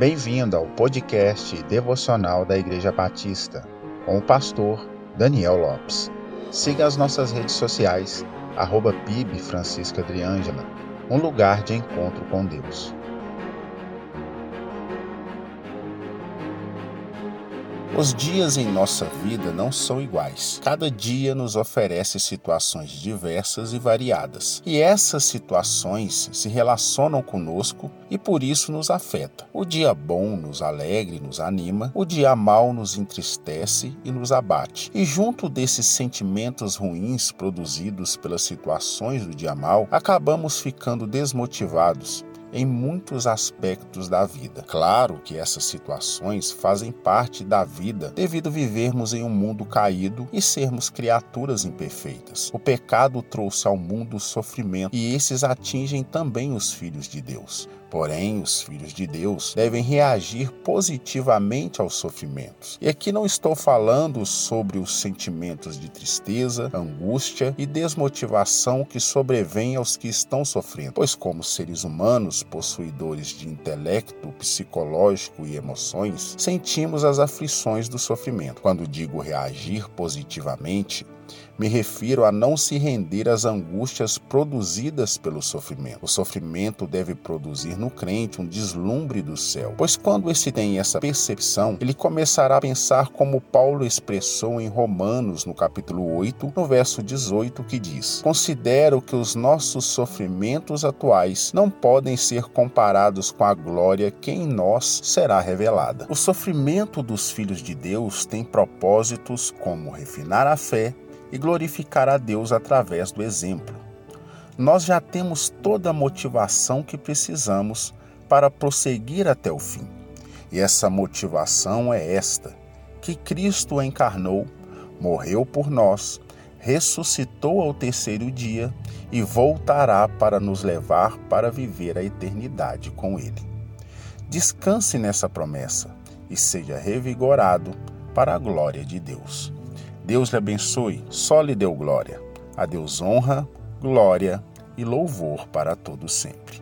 Bem-vindo ao podcast devocional da Igreja Batista, com o pastor Daniel Lopes. Siga as nossas redes sociais, arroba PIB Francisca Adriângela, um lugar de encontro com Deus. Os dias em nossa vida não são iguais. Cada dia nos oferece situações diversas e variadas. E essas situações se relacionam conosco e por isso nos afetam. O dia bom nos alegra e nos anima, o dia mal nos entristece e nos abate. E junto desses sentimentos ruins produzidos pelas situações do dia mal, acabamos ficando desmotivados em muitos aspectos da vida. Claro que essas situações fazem parte da vida devido vivermos em um mundo caído e sermos criaturas imperfeitas. O pecado trouxe ao mundo sofrimento e esses atingem também os filhos de Deus. Porém, os filhos de Deus devem reagir positivamente aos sofrimentos. E aqui não estou falando sobre os sentimentos de tristeza, angústia e desmotivação que sobrevêm aos que estão sofrendo, pois, como seres humanos possuidores de intelecto psicológico e emoções, sentimos as aflições do sofrimento. Quando digo reagir positivamente, me refiro a não se render às angústias produzidas pelo sofrimento. O sofrimento deve produzir no crente um deslumbre do céu, pois quando esse tem essa percepção, ele começará a pensar como Paulo expressou em Romanos, no capítulo 8, no verso 18, que diz: Considero que os nossos sofrimentos atuais não podem ser comparados com a glória que em nós será revelada. O sofrimento dos filhos de Deus tem propósitos como refinar a fé, e glorificar a Deus através do exemplo. Nós já temos toda a motivação que precisamos para prosseguir até o fim. E essa motivação é esta: que Cristo encarnou, morreu por nós, ressuscitou ao terceiro dia e voltará para nos levar para viver a eternidade com Ele. Descanse nessa promessa e seja revigorado para a glória de Deus. Deus lhe abençoe, só lhe deu glória. A Deus honra, glória e louvor para todo sempre.